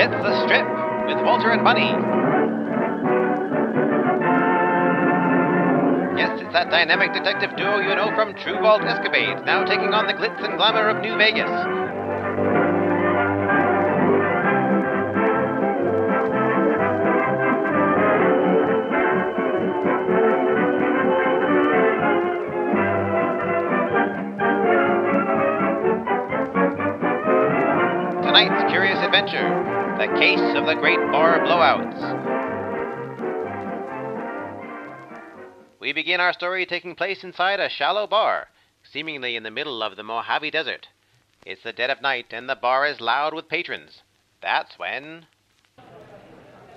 It's The Strip with Walter and Bunny. Yes, it's that dynamic detective duo you know from True Vault Escapades, now taking on the glitz and glamour of New Vegas. Adventure The Case of the Great Bar Blowouts. We begin our story taking place inside a shallow bar, seemingly in the middle of the Mojave Desert. It's the dead of night, and the bar is loud with patrons. That's when.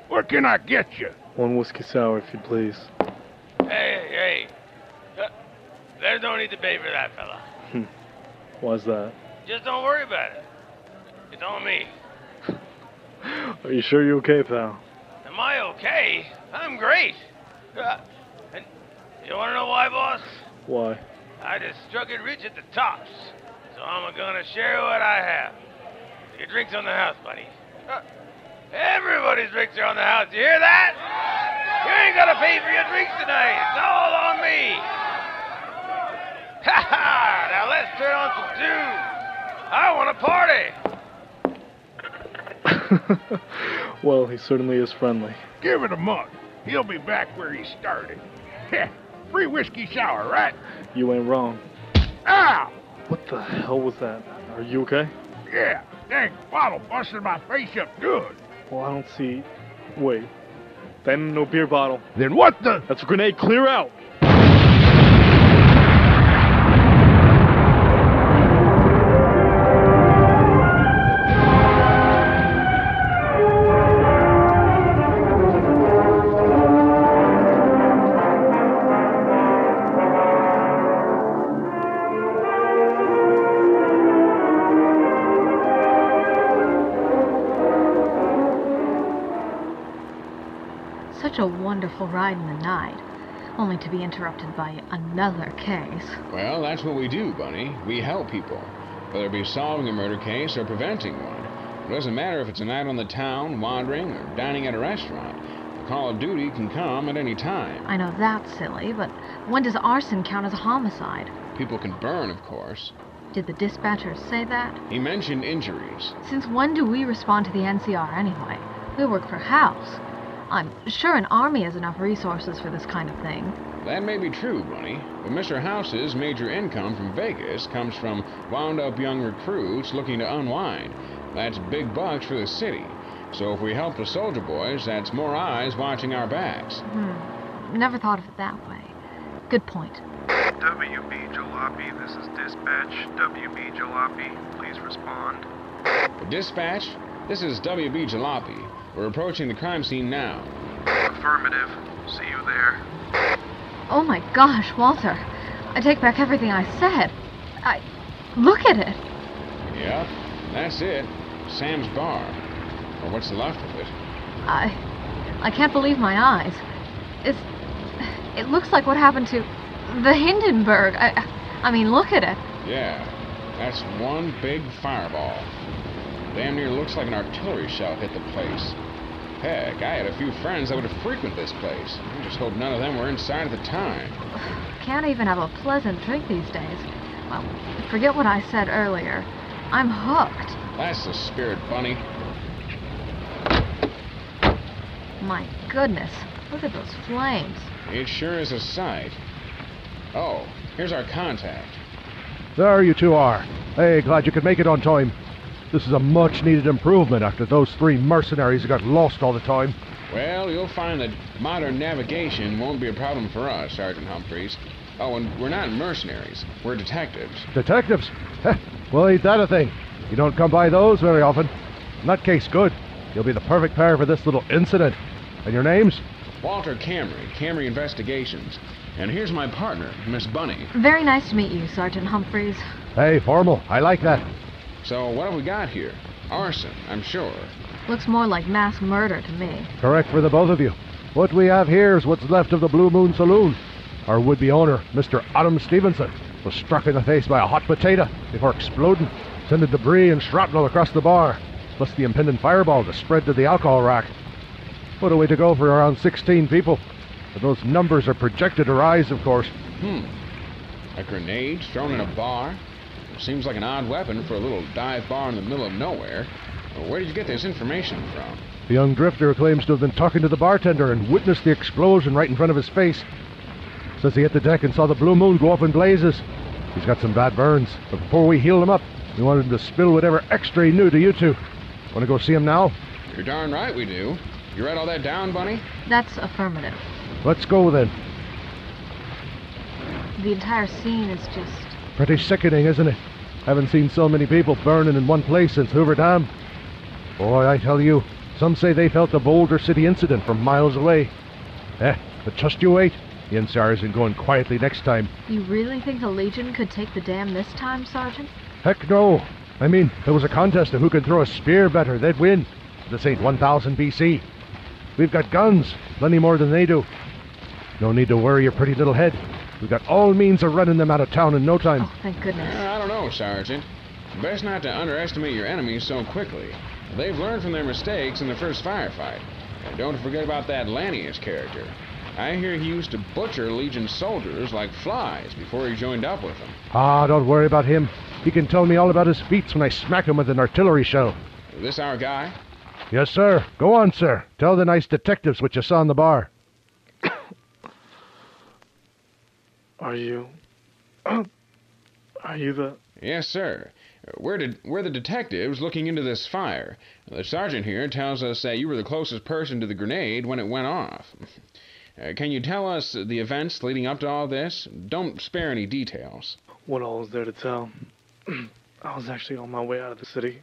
Where can I get you? One whiskey sour, if you please. Hey, hey. Uh, there's no need to pay for that, fella. Why's that? Just don't worry about it. It's on me. Are you sure you're okay, pal? Am I okay? I'm great. Uh, and you want to know why, boss? Why? I just struck it rich at the Tops. So I'm gonna share what I have. Your drinks on the house, buddy. Uh, everybody's drinks are on the house. You hear that? You ain't gotta pay for your drinks tonight. It's all on me. Ha ha! Now let's turn on some tunes. I want to party. well, he certainly is friendly. Give it a month. He'll be back where he started. Heh, Free whiskey shower, right? You ain't wrong. Ow! What the hell was that? Are you okay? Yeah, dang bottle busted my face up good. Well, I don't see. Wait. Then no beer bottle. Then what the? That's a grenade. Clear out! Such a wonderful ride in the night, only to be interrupted by another case. Well, that's what we do, Bunny. We help people, whether it be solving a murder case or preventing one. It doesn't matter if it's a night on the town, wandering, or dining at a restaurant. The call of duty can come at any time. I know that's silly, but when does arson count as a homicide? People can burn, of course. Did the dispatcher say that? He mentioned injuries. Since when do we respond to the NCR anyway? We work for House. I'm sure an army has enough resources for this kind of thing. That may be true, Bunny, but Mr. House's major income from Vegas comes from wound up young recruits looking to unwind. That's big bucks for the city. So if we help the soldier boys, that's more eyes watching our backs. Hmm. Never thought of it that way. Good point. WB Jalopy, this is dispatch. WB Jalopy, please respond. Dispatch, this is WB Jalopy. We're approaching the crime scene now. Affirmative. See you there. Oh my gosh, Walter. I take back everything I said. I. Look at it. Yep, that's it. Sam's bar. Or what's left of it. I. I can't believe my eyes. It's. It looks like what happened to. the Hindenburg. I. I mean, look at it. Yeah, that's one big fireball. Damn near looks like an artillery shell hit the place. Heck, I had a few friends that would have frequented this place. I just hope none of them were inside at the time. Can't even have a pleasant drink these days. Well, forget what I said earlier. I'm hooked. That's the spirit, Bunny. My goodness, look at those flames. It sure is a sight. Oh, here's our contact. There you two are. Hey, glad you could make it on time. This is a much needed improvement after those three mercenaries got lost all the time. Well, you'll find that modern navigation won't be a problem for us, Sergeant Humphreys. Oh, and we're not mercenaries. We're detectives. Detectives? Heh, well, ain't that a thing? You don't come by those very often. In that case, good. You'll be the perfect pair for this little incident. And your names? Walter Camry, Camry Investigations. And here's my partner, Miss Bunny. Very nice to meet you, Sergeant Humphreys. Hey, formal. I like that. So, what have we got here? Arson, I'm sure. Looks more like mass murder to me. Correct for the both of you. What we have here is what's left of the Blue Moon Saloon. Our would-be owner, Mr. Adam Stevenson, was struck in the face by a hot potato before exploding, sending debris and shrapnel across the bar. plus the impending fireball to spread to the alcohol rack. What a way to go for around 16 people. But those numbers are projected to rise, of course. Hmm. A grenade thrown in a bar? Seems like an odd weapon for a little dive bar in the middle of nowhere. Where did you get this information from? The young drifter claims to have been talking to the bartender and witnessed the explosion right in front of his face. Says he hit the deck and saw the blue moon go up in blazes. He's got some bad burns, but before we healed him up, we wanted him to spill whatever extra he knew to you two. Want to go see him now? You're darn right we do. You write all that down, Bunny? That's affirmative. Let's go then. The entire scene is just. Pretty sickening, isn't it? Haven't seen so many people burning in one place since Hoover Dam. Boy, I tell you, some say they felt the Boulder City incident from miles away. Eh, but just you wait. The NCR isn't going quietly next time. You really think the Legion could take the dam this time, Sergeant? Heck no. I mean, there was a contest of who could throw a spear better. They'd win. This ain't 1000 BC. We've got guns, plenty more than they do. No need to worry your pretty little head. We've got all means of running them out of town in no time. Oh, thank goodness. I don't know, Sergeant. Best not to underestimate your enemies so quickly. They've learned from their mistakes in the first firefight. And don't forget about that Lanius character. I hear he used to butcher Legion soldiers like flies before he joined up with them. Ah, don't worry about him. He can tell me all about his feats when I smack him with an artillery shell. This our guy? Yes, sir. Go on, sir. Tell the nice detectives what you saw in the bar. Are you. Are you the. Yes, sir. We're, de- we're the detectives looking into this fire. The sergeant here tells us that you were the closest person to the grenade when it went off. Uh, can you tell us the events leading up to all this? Don't spare any details. What all is there to tell? I was actually on my way out of the city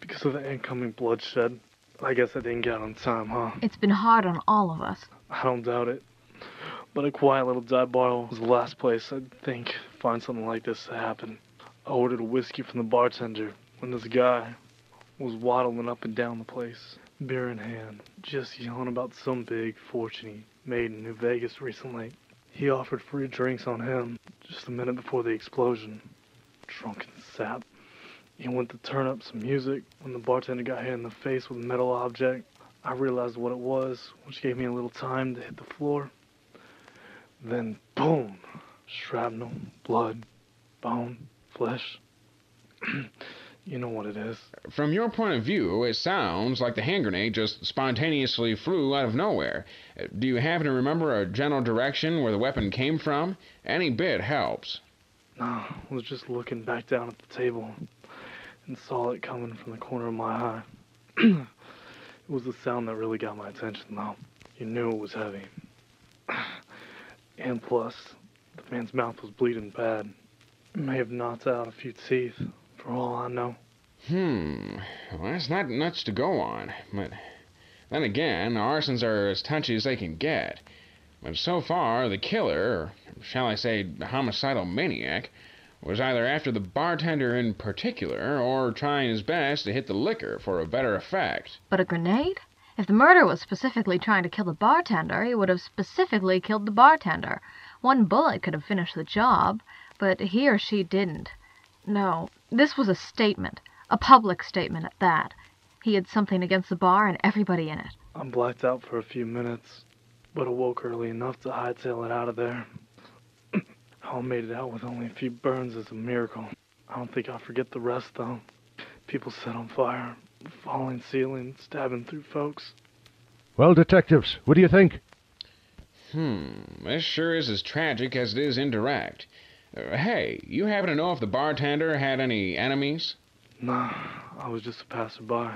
because of the incoming bloodshed. I guess I didn't get out on time, huh? It's been hard on all of us. I don't doubt it. But a quiet little dive bar was the last place I'd think find something like this to happen. I ordered a whiskey from the bartender when this guy was waddling up and down the place, beer in hand, just yelling about some big fortune he made in New Vegas recently. He offered free drinks on him just a minute before the explosion. Drunken sap. He went to turn up some music when the bartender got hit in the face with a metal object. I realized what it was, which gave me a little time to hit the floor. Then, boom! Shrapnel, blood, bone, flesh. you know what it is. From your point of view, it sounds like the hand grenade just spontaneously flew out of nowhere. Do you happen to remember a general direction where the weapon came from? Any bit helps. No, I was just looking back down at the table and saw it coming from the corner of my eye. it was the sound that really got my attention, though. You knew it was heavy. And plus, the man's mouth was bleeding bad. It may have knocked out a few teeth, for all I know. Hmm. Well, that's not much to go on. But then again, the arsons are as touchy as they can get. But so far, the killer, or shall I say, the homicidal maniac, was either after the bartender in particular, or trying his best to hit the liquor for a better effect. But a grenade? If the murder was specifically trying to kill the bartender, he would have specifically killed the bartender. One bullet could have finished the job, but he or she didn't. No, this was a statement, a public statement at that. He had something against the bar and everybody in it. I'm blacked out for a few minutes, but awoke early enough to hightail it out of there. I made it out with only a few burns is a miracle. I don't think I'll forget the rest, though. People set on fire, falling ceiling, stabbing through folks. Well, detectives, what do you think? Hmm, this sure is as tragic as it is indirect. Uh, hey, you happen to know if the bartender had any enemies? Nah, I was just a passerby.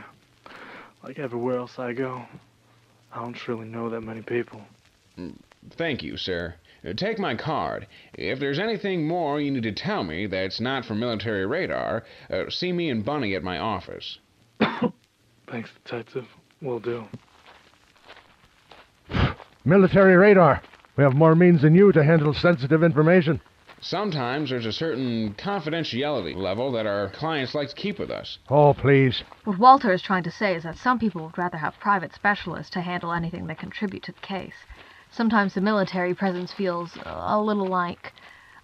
Like everywhere else I go, I don't really know that many people. Thank you, sir. Uh, Take my card. If there's anything more you need to tell me that's not from military radar, uh, see me and Bunny at my office. Thanks, detective. Will do. Military radar. We have more means than you to handle sensitive information. Sometimes there's a certain confidentiality level that our clients like to keep with us. Oh, please. What Walter is trying to say is that some people would rather have private specialists to handle anything that contribute to the case. Sometimes the military presence feels a little like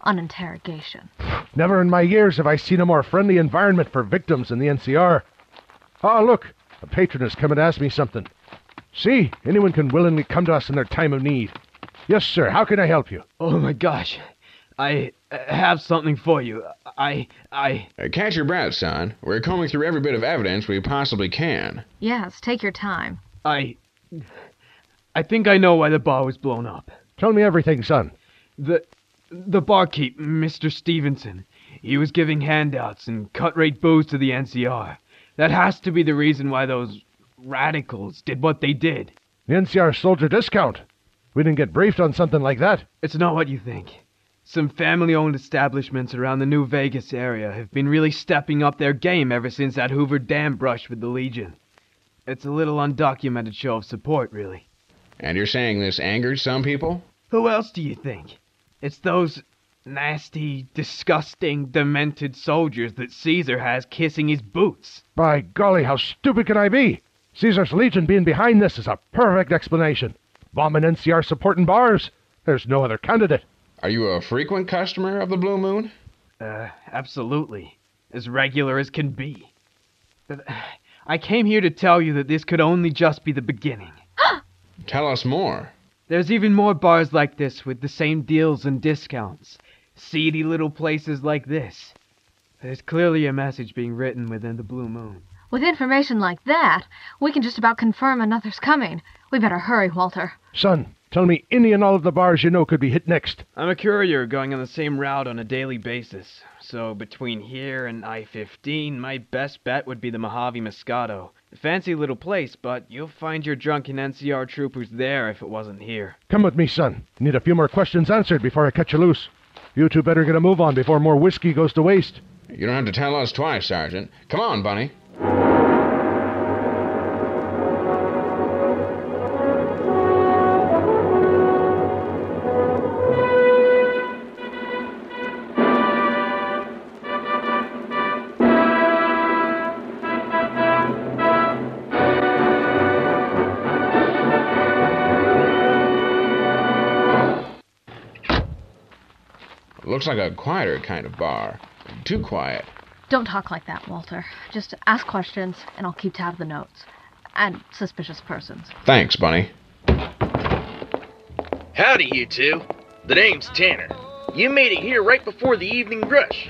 an interrogation. Never in my years have I seen a more friendly environment for victims in the NCR. Ah, look, a patron has come and asked me something. See, anyone can willingly come to us in their time of need. Yes, sir, how can I help you? Oh my gosh. I uh, have something for you. I. I. Uh, catch your breath, son. We're combing through every bit of evidence we possibly can. Yes, take your time. I. I think I know why the bar was blown up. Tell me everything, son. The. The barkeep, Mr. Stevenson, he was giving handouts and cut rate booze to the NCR. That has to be the reason why those radicals did what they did. The NCR soldier discount. We didn't get briefed on something like that. It's not what you think. Some family owned establishments around the New Vegas area have been really stepping up their game ever since that Hoover Dam brush with the Legion. It's a little undocumented show of support, really. And you're saying this angered some people? Who else do you think? It's those nasty, disgusting, demented soldiers that Caesar has kissing his boots. By golly, how stupid can I be? Caesar's Legion being behind this is a perfect explanation. Bombing NCR supporting bars. There's no other candidate. Are you a frequent customer of the Blue Moon? Uh, absolutely. As regular as can be. I came here to tell you that this could only just be the beginning. Tell us more. There's even more bars like this with the same deals and discounts. Seedy little places like this. There's clearly a message being written within the Blue Moon. With information like that, we can just about confirm another's coming. We better hurry, Walter. Son, tell me any and all of the bars you know could be hit next. I'm a courier going on the same route on a daily basis. So between here and I-15, my best bet would be the Mojave Moscato. Fancy little place, but you'll find your drunken NCR troopers there if it wasn't here. Come with me, son. Need a few more questions answered before I cut you loose. You two better get a move on before more whiskey goes to waste. You don't have to tell us twice, Sergeant. Come on, Bunny. Looks like a quieter kind of bar. Too quiet. Don't talk like that, Walter. Just ask questions, and I'll keep tab of the notes. And suspicious persons. Thanks, Bunny. Howdy, you two. The name's Tanner. You made it here right before the evening rush.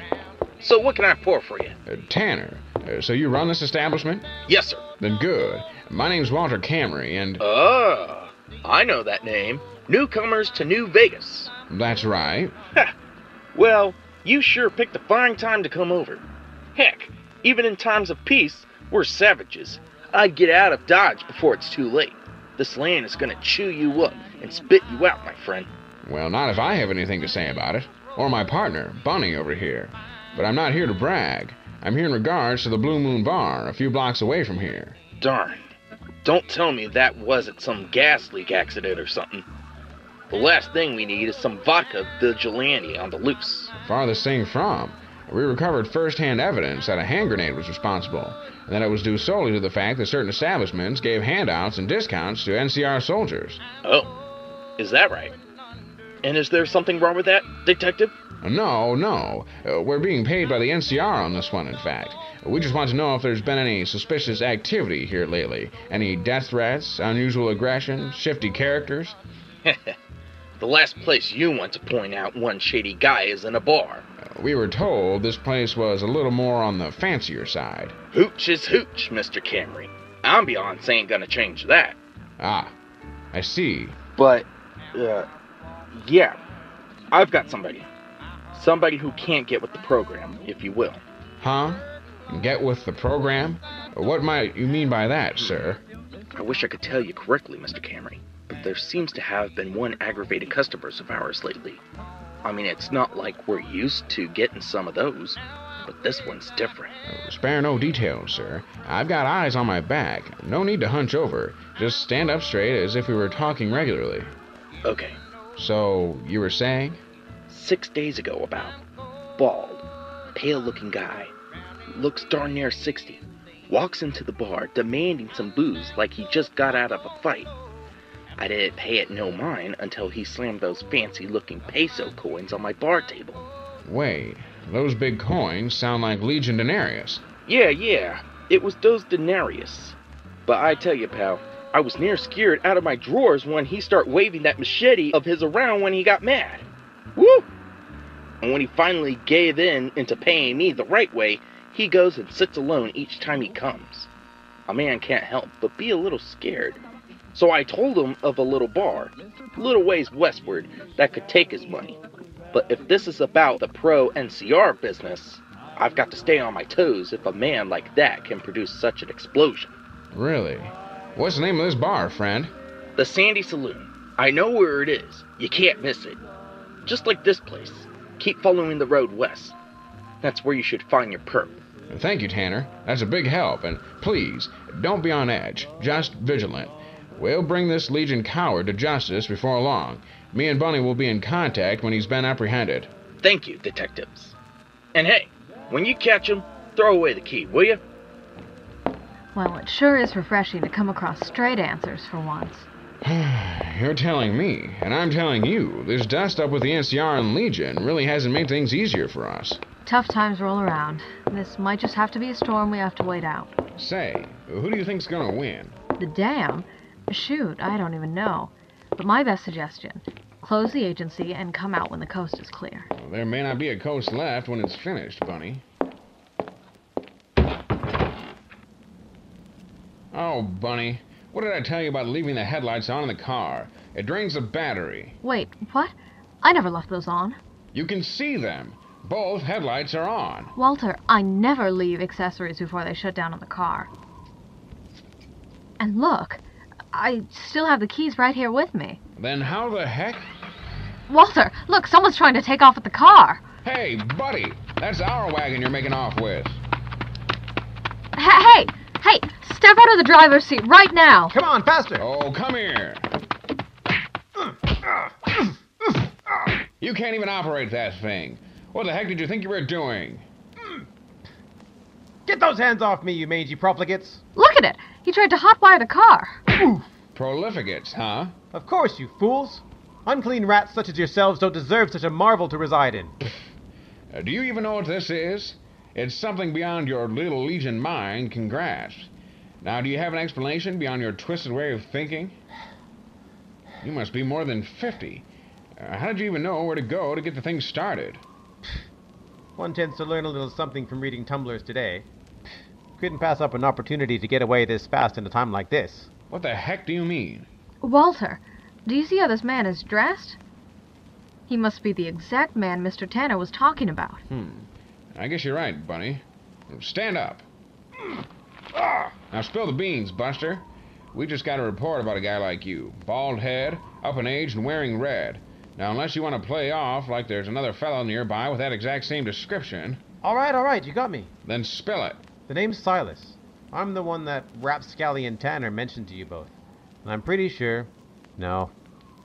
So what can I pour for you? Uh, Tanner, uh, so you run this establishment? Yes, sir. Then good. My name's Walter Camry, and. Oh, I know that name. Newcomers to New Vegas. That's right. Well, you sure picked a fine time to come over. Heck, even in times of peace, we're savages. I'd get out of Dodge before it's too late. This land is gonna chew you up and spit you out, my friend. Well, not if I have anything to say about it. Or my partner, Bunny, over here. But I'm not here to brag. I'm here in regards to the Blue Moon Bar, a few blocks away from here. Darn. Don't tell me that wasn't some gas leak accident or something. The last thing we need is some vodka vigilante on the loose. Farthest thing from. We recovered first-hand evidence that a hand grenade was responsible, and that it was due solely to the fact that certain establishments gave handouts and discounts to NCR soldiers. Oh, is that right? And is there something wrong with that, Detective? No, no. Uh, we're being paid by the NCR on this one, in fact. We just want to know if there's been any suspicious activity here lately. Any death threats, unusual aggression, shifty characters? the last place you want to point out one shady guy is in a bar. Uh, we were told this place was a little more on the fancier side. Hooch is hooch, Mr. Camry. Ambiance ain't gonna change that. Ah, I see. But, uh, yeah, I've got somebody. Somebody who can't get with the program, if you will. Huh? Get with the program? What might you mean by that, sir? I wish I could tell you correctly, Mr. Camry, but there seems to have been one aggravated customers of ours lately. I mean, it's not like we're used to getting some of those, but this one's different. Spare no details, sir. I've got eyes on my back. No need to hunch over. Just stand up straight as if we were talking regularly. Okay. So, you were saying? Six days ago, about. Bald, pale looking guy. Looks darn near 60. Walks into the bar demanding some booze like he just got out of a fight. I didn't pay it no mind until he slammed those fancy looking peso coins on my bar table. Wait, those big coins sound like Legion denarius. Yeah, yeah. It was those denarius. But I tell you, pal, I was near scared out of my drawers when he start waving that machete of his around when he got mad. Woo! And when he finally gave in into paying me the right way, he goes and sits alone each time he comes. A man can't help but be a little scared. So I told him of a little bar, a little ways westward, that could take his money. But if this is about the pro NCR business, I've got to stay on my toes if a man like that can produce such an explosion. Really? What's the name of this bar, friend? The Sandy Saloon. I know where it is. You can't miss it. Just like this place. Keep following the road west. That's where you should find your perp. Thank you, Tanner. That's a big help, and please, don't be on edge. Just vigilant. We'll bring this Legion coward to justice before long. Me and Bunny will be in contact when he's been apprehended. Thank you, detectives. And hey, when you catch him, throw away the key, will you? Well, it sure is refreshing to come across straight answers for once. You're telling me, and I'm telling you, this dust up with the NCR and Legion really hasn't made things easier for us. Tough times roll around. This might just have to be a storm we have to wait out. Say, who do you think's gonna win? The dam? Shoot, I don't even know. But my best suggestion close the agency and come out when the coast is clear. Well, there may not be a coast left when it's finished, Bunny. Oh, Bunny, what did I tell you about leaving the headlights on in the car? It drains the battery. Wait, what? I never left those on. You can see them. Both headlights are on. Walter, I never leave accessories before they shut down on the car. And look, I still have the keys right here with me. Then how the heck? Walter, look, someone's trying to take off with the car. Hey, buddy, that's our wagon you're making off with. Hey, hey, hey, step out of the driver's seat right now. Come on, faster. Oh, come here. You can't even operate that thing. What the heck did you think you were doing? Get those hands off me, you mangy profligates. Look at it. He tried to hotwire the car. Prolificates, huh? Of course, you fools. Unclean rats such as yourselves don't deserve such a marvel to reside in. Uh, do you even know what this is? It's something beyond your little legion mind can grasp. Now, do you have an explanation beyond your twisted way of thinking? You must be more than 50. Uh, how did you even know where to go to get the thing started? One tends to learn a little something from reading Tumblers Today. Couldn't pass up an opportunity to get away this fast in a time like this. What the heck do you mean? Walter, do you see how this man is dressed? He must be the exact man Mr. Tanner was talking about. Hmm. I guess you're right, Bunny. Stand up. Now spill the beans, Buster. We just got a report about a guy like you. Bald head, up in age, and wearing red. Now, unless you want to play off like there's another fellow nearby with that exact same description, All right, all right, you got me. then spill it. The name's Silas. I'm the one that Rapscallion Tanner mentioned to you both. And I'm pretty sure. No.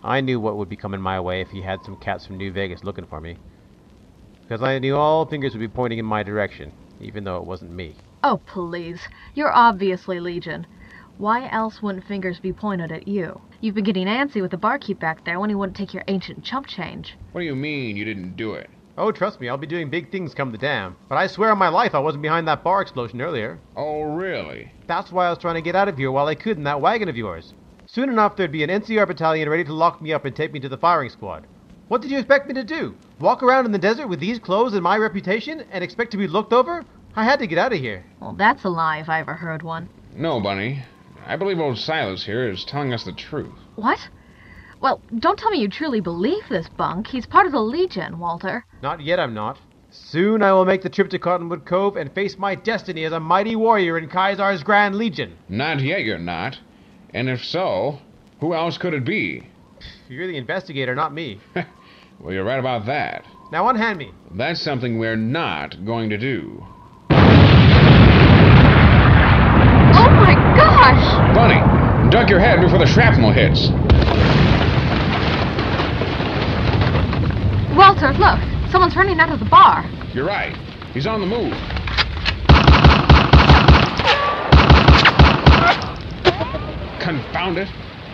I knew what would be coming my way if he had some cats from New Vegas looking for me. Because I knew all fingers would be pointing in my direction, even though it wasn't me. Oh, please. You're obviously Legion. Why else wouldn't fingers be pointed at you? You've been getting antsy with the barkeep back there when he wouldn't take your ancient chump change. What do you mean you didn't do it? Oh, trust me, I'll be doing big things come the dam. But I swear on my life I wasn't behind that bar explosion earlier. Oh, really? That's why I was trying to get out of here while I could in that wagon of yours. Soon enough, there'd be an NCR battalion ready to lock me up and take me to the firing squad. What did you expect me to do? Walk around in the desert with these clothes and my reputation and expect to be looked over? I had to get out of here. Well, that's a lie if I ever heard one. No, Bunny. I believe old Silas here is telling us the truth. What? Well, don't tell me you truly believe this bunk. He's part of the Legion, Walter. Not yet, I'm not. Soon I will make the trip to Cottonwood Cove and face my destiny as a mighty warrior in Caesar's Grand Legion. Not yet, you're not. And if so, who else could it be? You're the investigator, not me. Well, you're right about that. Now unhand me. That's something we're not going to do. Oh my gosh! Bunny, duck your head before the shrapnel hits. Walter, look! Someone's running out of the bar. You're right. He's on the move. Confound it.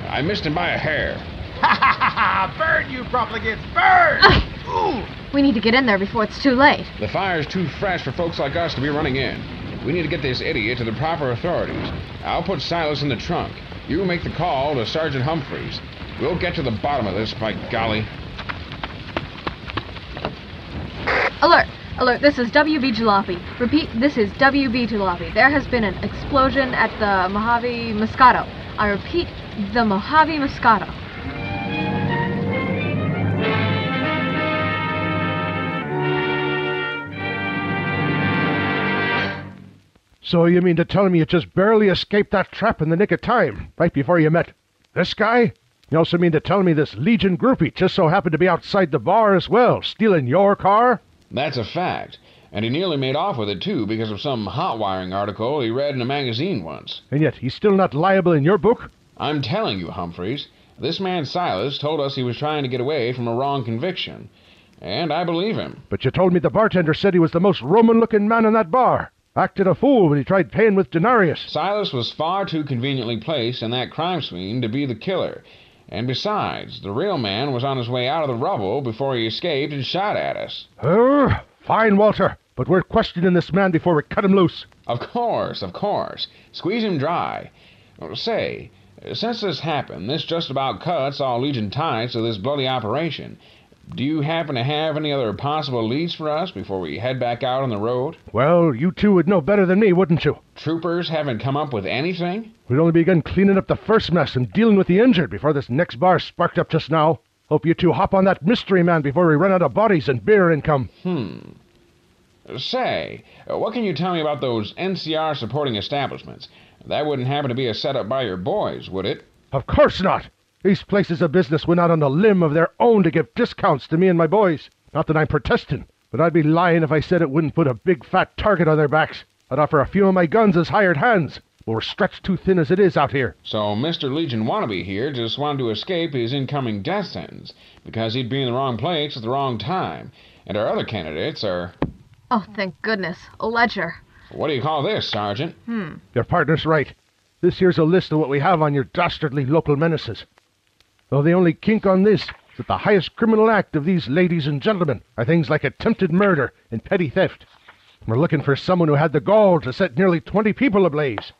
I missed him by a hair. Ha ha ha ha! Burn, you profligates! Burn! Ooh! We need to get in there before it's too late. The fire's too fresh for folks like us to be running in. We need to get this idiot to the proper authorities. I'll put Silas in the trunk. You make the call to Sergeant Humphreys. We'll get to the bottom of this, by golly. Alert! Alert, this is WB Jalopy. Repeat, this is WB Jalopy. There has been an explosion at the Mojave Moscato. I repeat, the Mojave Moscato. So you mean to tell me you just barely escaped that trap in the nick of time, right before you met this guy? You also mean to tell me this Legion groupie just so happened to be outside the bar as well, stealing your car? That's a fact. And he nearly made off with it, too, because of some hot wiring article he read in a magazine once. And yet he's still not liable in your book? I'm telling you, Humphreys, this man Silas told us he was trying to get away from a wrong conviction. And I believe him. But you told me the bartender said he was the most Roman looking man in that bar. Acted a fool when he tried paying with denarius. Silas was far too conveniently placed in that crime scene to be the killer. And besides, the real man was on his way out of the rubble before he escaped and shot at us. Oh, fine, Walter. But we're questioning this man before we cut him loose. Of course, of course. Squeeze him dry. Say, since this happened, this just about cuts all Legion ties to this bloody operation. Do you happen to have any other possible leads for us before we head back out on the road? Well, you two would know better than me, wouldn't you? Troopers haven't come up with anything? We'd only begun cleaning up the first mess and dealing with the injured before this next bar sparked up just now. Hope you two hop on that mystery man before we run out of bodies and beer income. Hmm. Say, what can you tell me about those NCR supporting establishments? That wouldn't happen to be a setup by your boys, would it? Of course not. These places of business went out on a limb of their own to give discounts to me and my boys. Not that I'm protesting, but I'd be lying if I said it wouldn't put a big fat target on their backs. I'd offer a few of my guns as hired hands. But we're stretched too thin as it is out here. So Mr. Legion Wannabe here just wanted to escape his incoming death sentence because he'd be in the wrong place at the wrong time. And our other candidates are. Oh, thank goodness. A ledger. What do you call this, Sergeant? Hmm. Your partner's right. This here's a list of what we have on your dastardly local menaces. Though the only kink on this is that the highest criminal act of these ladies and gentlemen are things like attempted murder and petty theft. We're looking for someone who had the gall to set nearly twenty people ablaze.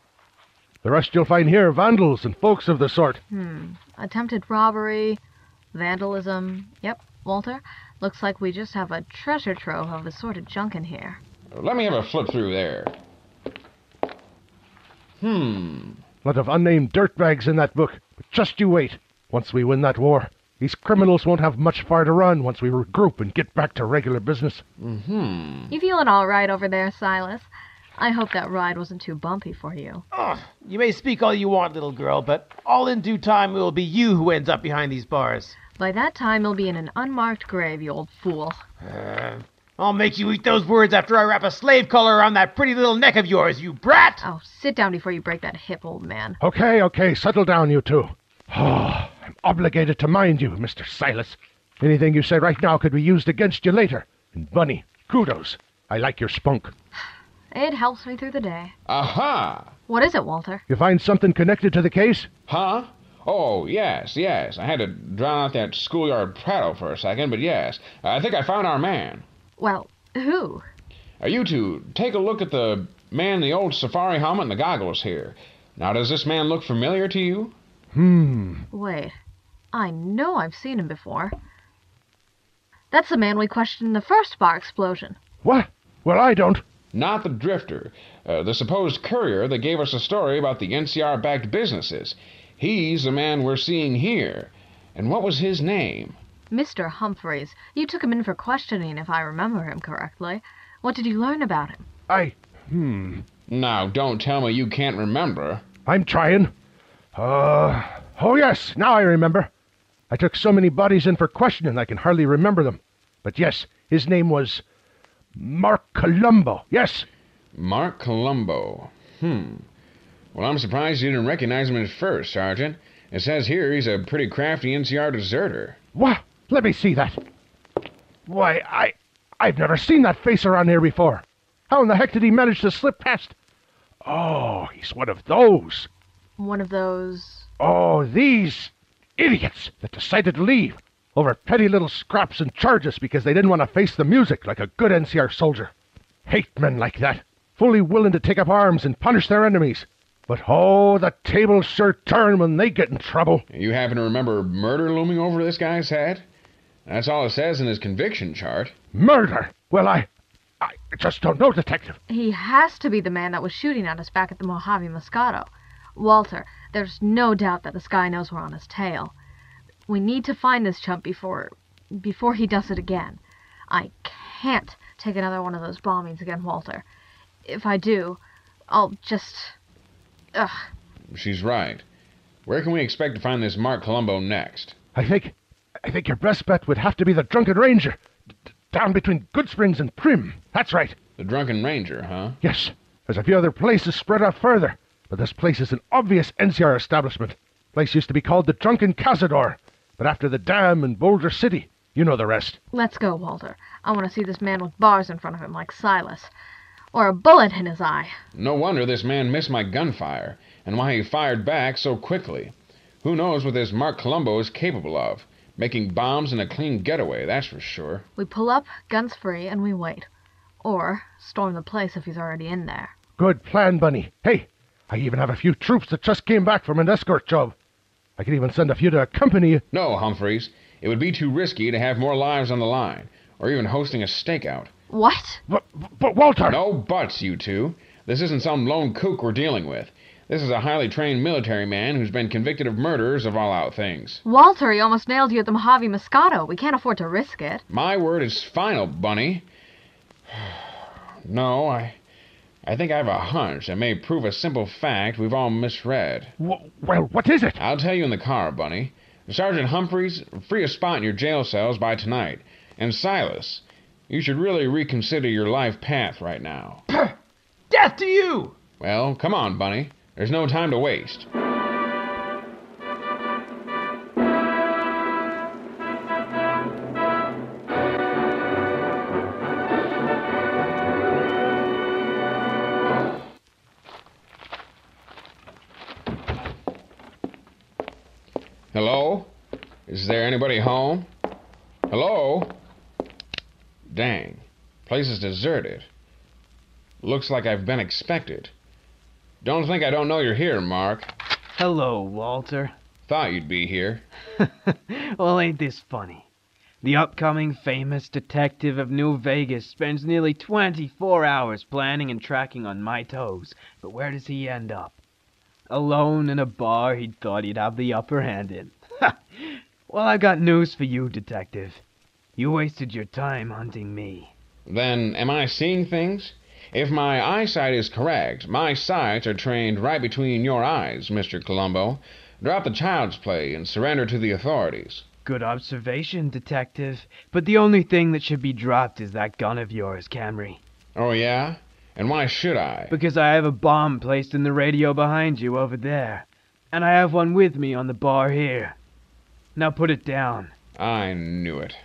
The rest you'll find here vandals and folks of the sort. Hmm. Attempted robbery, vandalism. Yep, Walter. Looks like we just have a treasure trove of assorted junk in here. Let me have a flip through there. Hmm. Lot of unnamed dirtbags in that book, but just you wait. Once we win that war, these criminals won't have much far to run once we regroup and get back to regular business. Mm hmm. You feeling all right over there, Silas? I hope that ride wasn't too bumpy for you. Oh, you may speak all you want, little girl, but all in due time it will be you who ends up behind these bars. By that time, you'll be in an unmarked grave, you old fool. Uh, I'll make you eat those words after I wrap a slave collar around that pretty little neck of yours, you brat! Oh, sit down before you break that hip, old man. Okay, okay, settle down, you two. I'm obligated to mind you, Mr. Silas. Anything you say right now could be used against you later. And Bunny, kudos. I like your spunk. It helps me through the day. Aha! What is it, Walter? You find something connected to the case? Huh? Oh, yes, yes. I had to drown out that schoolyard prattle for a second, but yes. I think I found our man. Well, who? Uh, you two, take a look at the man in the old safari helmet and the goggles here. Now, does this man look familiar to you? Hmm. Wait. I know I've seen him before. That's the man we questioned in the first bar explosion. What? Well, I don't. Not the drifter. Uh, the supposed courier that gave us a story about the NCR backed businesses. He's the man we're seeing here. And what was his name? Mr. Humphreys. You took him in for questioning, if I remember him correctly. What did you learn about him? I. Hmm. Now, don't tell me you can't remember. I'm trying. Uh. Oh, yes, now I remember. I took so many bodies in for questioning I can hardly remember them. But yes, his name was. Mark Columbo, yes. Mark Columbo. Hmm. Well, I'm surprised you didn't recognize him at first, Sergeant. It says here he's a pretty crafty NCR deserter. What? Let me see that. Why, I. I've never seen that face around here before. How in the heck did he manage to slip past? Oh, he's one of those. One of those. Oh, these idiots that decided to leave over petty little scraps and charges because they didn't want to face the music like a good NCR soldier. Hate men like that. fully willing to take up arms and punish their enemies. But oh, the tables sure turn when they get in trouble. You happen to remember murder looming over this guy's head? That's all it says in his conviction chart. Murder? Well, I. I just don't know, Detective. He has to be the man that was shooting at us back at the Mojave Moscato. Walter, there's no doubt that the guy knows we're on his tail. We need to find this chump before. before he does it again. I can't take another one of those bombings again, Walter. If I do, I'll just. Ugh. She's right. Where can we expect to find this Mark Colombo next? I think. I think your best bet would have to be the Drunken Ranger. D- down between Goodsprings and Primm. That's right. The Drunken Ranger, huh? Yes. There's a few other places spread out further, but this place is an obvious NCR establishment. Place used to be called the Drunken Cazador, but after the dam in Boulder City, you know the rest. Let's go, Walter. I want to see this man with bars in front of him like Silas. Or a bullet in his eye. No wonder this man missed my gunfire, and why he fired back so quickly. Who knows what this Mark Colombo is capable of? Making bombs and a clean getaway, that's for sure. We pull up, guns free, and we wait. Or storm the place if he's already in there. Good plan, Bunny. Hey, I even have a few troops that just came back from an escort job. I could even send a few to accompany you. No, Humphreys. It would be too risky to have more lives on the line, or even hosting a stakeout. What? But, but Walter! No buts, you two. This isn't some lone kook we're dealing with. This is a highly trained military man who's been convicted of murders of all out things. Walter, he almost nailed you at the Mojave Moscato. We can't afford to risk it. My word is final, Bunny. no, I. I think I have a hunch that may prove a simple fact we've all misread. W- well, what is it? I'll tell you in the car, Bunny. Sergeant Humphreys, free a spot in your jail cells by tonight. And Silas, you should really reconsider your life path right now. Death to you! Well, come on, Bunny. There's no time to waste. Place is deserted. Looks like I've been expected. Don't think I don't know you're here, Mark. Hello, Walter. Thought you'd be here. well, ain't this funny? The upcoming famous detective of New Vegas spends nearly 24 hours planning and tracking on my toes, but where does he end up? Alone in a bar he'd thought he'd have the upper hand in. well, I've got news for you, detective. You wasted your time hunting me. Then, am I seeing things? If my eyesight is correct, my sights are trained right between your eyes, Mr. Colombo. Drop the child's play and surrender to the authorities. Good observation, detective. But the only thing that should be dropped is that gun of yours, Camry. Oh, yeah? And why should I? Because I have a bomb placed in the radio behind you over there. And I have one with me on the bar here. Now put it down. I knew it.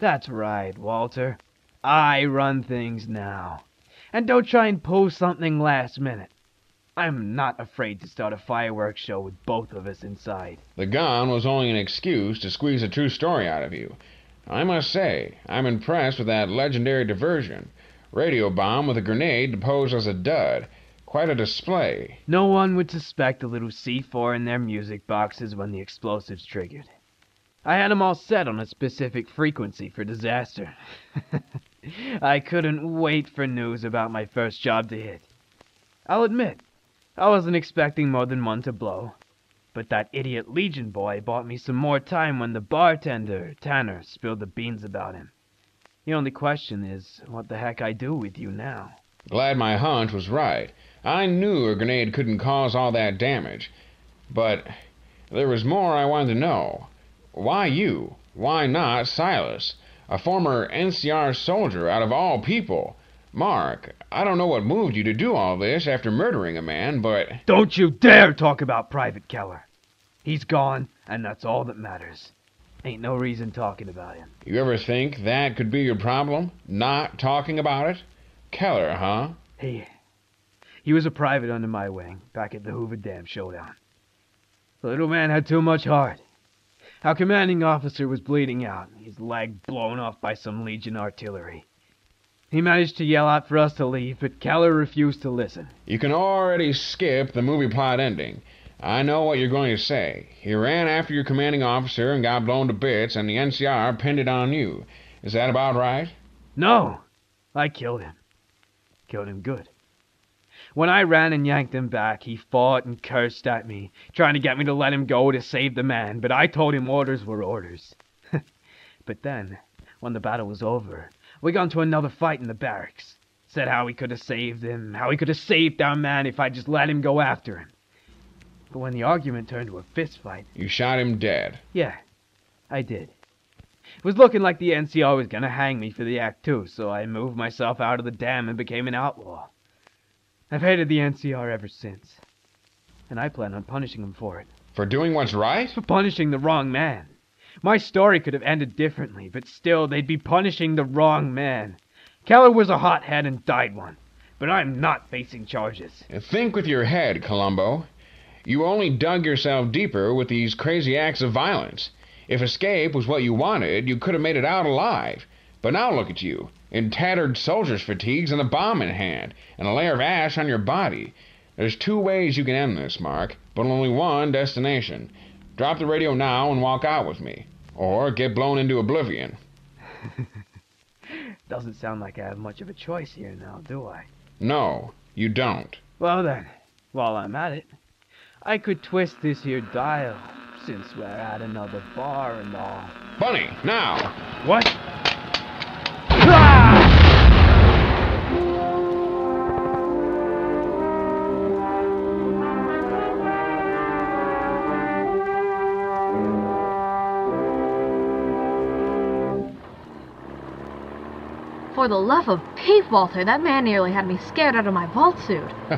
That's right, Walter. I run things now. And don't try and pull something last minute. I'm not afraid to start a fireworks show with both of us inside. The gun was only an excuse to squeeze a true story out of you. I must say, I'm impressed with that legendary diversion. Radio bomb with a grenade to pose as a dud. Quite a display. No one would suspect a little C4 in their music boxes when the explosives triggered. I had 'em all set on a specific frequency for disaster. I couldn't wait for news about my first job to hit. I'll admit, I wasn't expecting more than one to blow. But that idiot Legion boy bought me some more time when the bartender, Tanner, spilled the beans about him. The only question is what the heck I do with you now. Glad my hunch was right. I knew a grenade couldn't cause all that damage. But there was more I wanted to know. Why you? Why not Silas? A former NCR soldier out of all people. Mark, I don't know what moved you to do all this after murdering a man, but. Don't you dare talk about Private Keller. He's gone, and that's all that matters. Ain't no reason talking about him. You ever think that could be your problem? Not talking about it? Keller, huh? He. He was a private under my wing, back at the Hoover Dam showdown. The little man had too much heart. Our commanding officer was bleeding out, his leg blown off by some Legion artillery. He managed to yell out for us to leave, but Keller refused to listen. You can already skip the movie plot ending. I know what you're going to say. He ran after your commanding officer and got blown to bits, and the NCR pinned it on you. Is that about right? No! I killed him. Killed him good. When I ran and yanked him back, he fought and cursed at me, trying to get me to let him go to save the man, but I told him orders were orders. but then, when the battle was over, we got into another fight in the barracks. Said how he could have saved him, how he could have saved our man if I just let him go after him. But when the argument turned to a fist fight, You shot him dead. yeah, I did. It was looking like the NCR was gonna hang me for the act too, so I moved myself out of the dam and became an outlaw. I've hated the NCR ever since. And I plan on punishing them for it. For doing what's right? For punishing the wrong man. My story could have ended differently, but still they'd be punishing the wrong man. Keller was a hothead and died one. But I'm not facing charges. Think with your head, Columbo. You only dug yourself deeper with these crazy acts of violence. If escape was what you wanted, you could have made it out alive. But now look at you, in tattered soldier's fatigues and a bomb in hand, and a layer of ash on your body. There's two ways you can end this, Mark, but only one destination. Drop the radio now and walk out with me. Or get blown into oblivion. Doesn't sound like I have much of a choice here now, do I? No, you don't. Well then, while I'm at it, I could twist this here dial, since we're at another bar and all. Bunny, now! What? For the love of Pete, Walter, that man nearly had me scared out of my vault suit.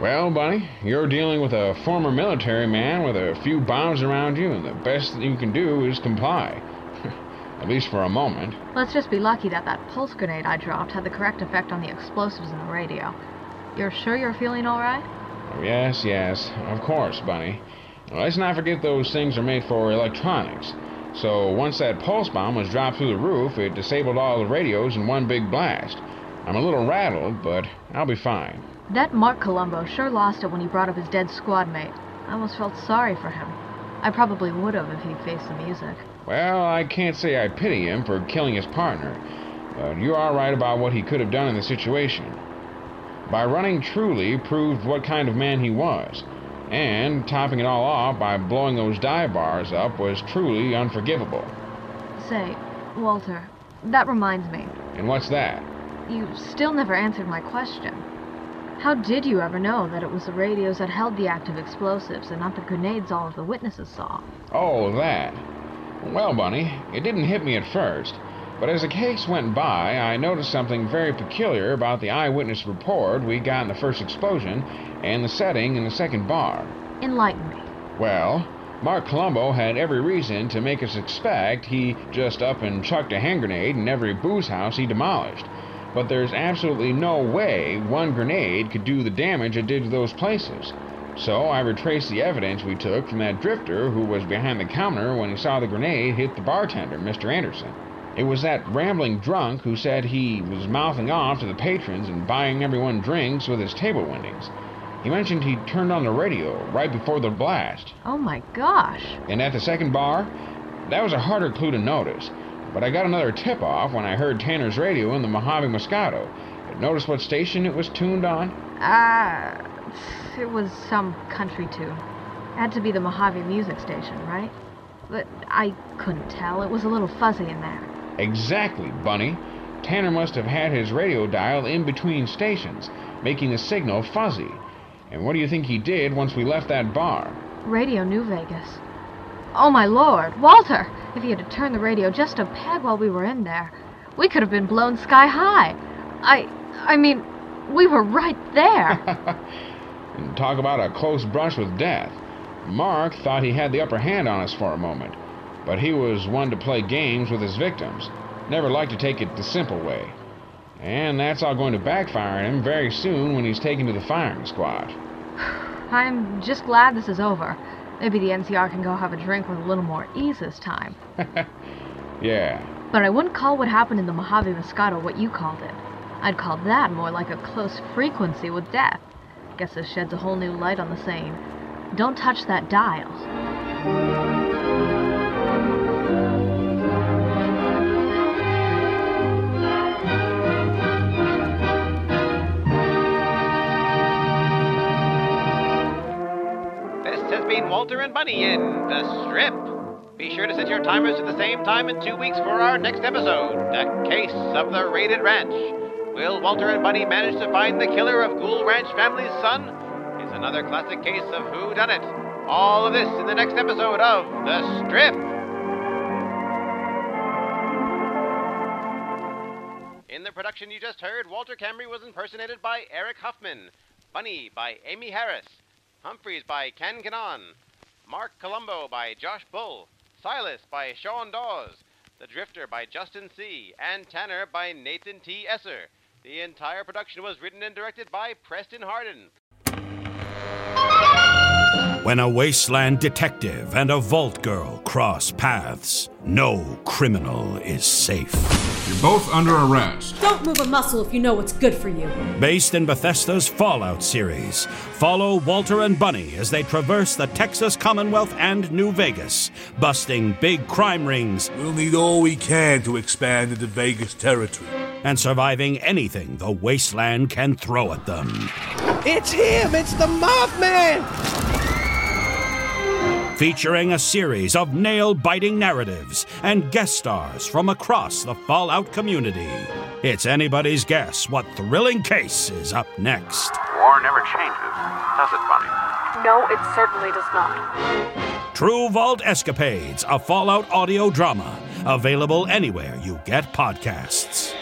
Well, Bunny, you're dealing with a former military man with a few bombs around you, and the best that you can do is comply. At least for a moment. Let's just be lucky that that pulse grenade I dropped had the correct effect on the explosives in the radio. You're sure you're feeling all right? Oh, yes, yes, of course, Bunny. Let's not forget those things are made for electronics. So once that pulse bomb was dropped through the roof, it disabled all the radios in one big blast. I'm a little rattled, but I'll be fine. That Mark Columbo sure lost it when he brought up his dead squad mate. I almost felt sorry for him. I probably would have if he'd faced the music. Well, I can't say I pity him for killing his partner, but you are right about what he could have done in the situation. By running truly proved what kind of man he was, and topping it all off by blowing those dive bars up was truly unforgivable. Say, Walter, that reminds me. And what's that? You still never answered my question. How did you ever know that it was the radios that held the active explosives and not the grenades all of the witnesses saw? Oh, that. Well, Bunny, it didn't hit me at first, but as the case went by, I noticed something very peculiar about the eyewitness report we got in the first explosion and the setting in the second bar. Enlighten me. Well, Mark Colombo had every reason to make us expect he just up and chucked a hand grenade in every booze house he demolished. But there's absolutely no way one grenade could do the damage it did to those places. So I retraced the evidence we took from that drifter who was behind the counter when he saw the grenade hit the bartender, Mr. Anderson. It was that rambling drunk who said he was mouthing off to the patrons and buying everyone drinks with his table winnings. He mentioned he turned on the radio right before the blast. Oh my gosh. And at the second bar, that was a harder clue to notice. But I got another tip off when I heard Tanner's radio in the Mojave Moscato. Notice what station it was tuned on? Ah, uh, it was some country tune. Had to be the Mojave music station, right? But I couldn't tell. It was a little fuzzy in there. Exactly, Bunny. Tanner must have had his radio dial in between stations, making the signal fuzzy. And what do you think he did once we left that bar? Radio New Vegas. Oh my lord, Walter! If he had turned the radio just a peg while we were in there, we could have been blown sky high. I. I mean, we were right there. and talk about a close brush with death. Mark thought he had the upper hand on us for a moment, but he was one to play games with his victims. Never liked to take it the simple way. And that's all going to backfire on him very soon when he's taken to the firing squad. I'm just glad this is over. Maybe the NCR can go have a drink with a little more ease this time. yeah, But I wouldn't call what happened in the Mojave Moscato what you called it. I'd call that more like a close frequency with death. Guess this sheds a whole new light on the saying, don't touch that dial. Walter and Bunny in The Strip. Be sure to set your timers to the same time in two weeks for our next episode The Case of the Raided Ranch. Will Walter and Bunny manage to find the killer of Ghoul Ranch family's son? It's another classic case of Who Done It. All of this in the next episode of The Strip. In the production you just heard, Walter Camry was impersonated by Eric Huffman, Bunny by Amy Harris, Humphreys by Ken Kanan, Mark Colombo by Josh Bull, Silas by Sean Dawes, The Drifter by Justin C., and Tanner by Nathan T. Esser. The entire production was written and directed by Preston Hardin. When a wasteland detective and a vault girl cross paths, no criminal is safe. You're both under arrest. Don't move a muscle if you know what's good for you. Based in Bethesda's Fallout series, follow Walter and Bunny as they traverse the Texas Commonwealth and New Vegas, busting big crime rings. We'll need all we can to expand into Vegas territory. And surviving anything the wasteland can throw at them. It's him! It's the Mothman! Featuring a series of nail biting narratives and guest stars from across the Fallout community. It's anybody's guess what thrilling case is up next. War never changes, does it, Bunny? No, it certainly does not. True Vault Escapades, a Fallout audio drama, available anywhere you get podcasts.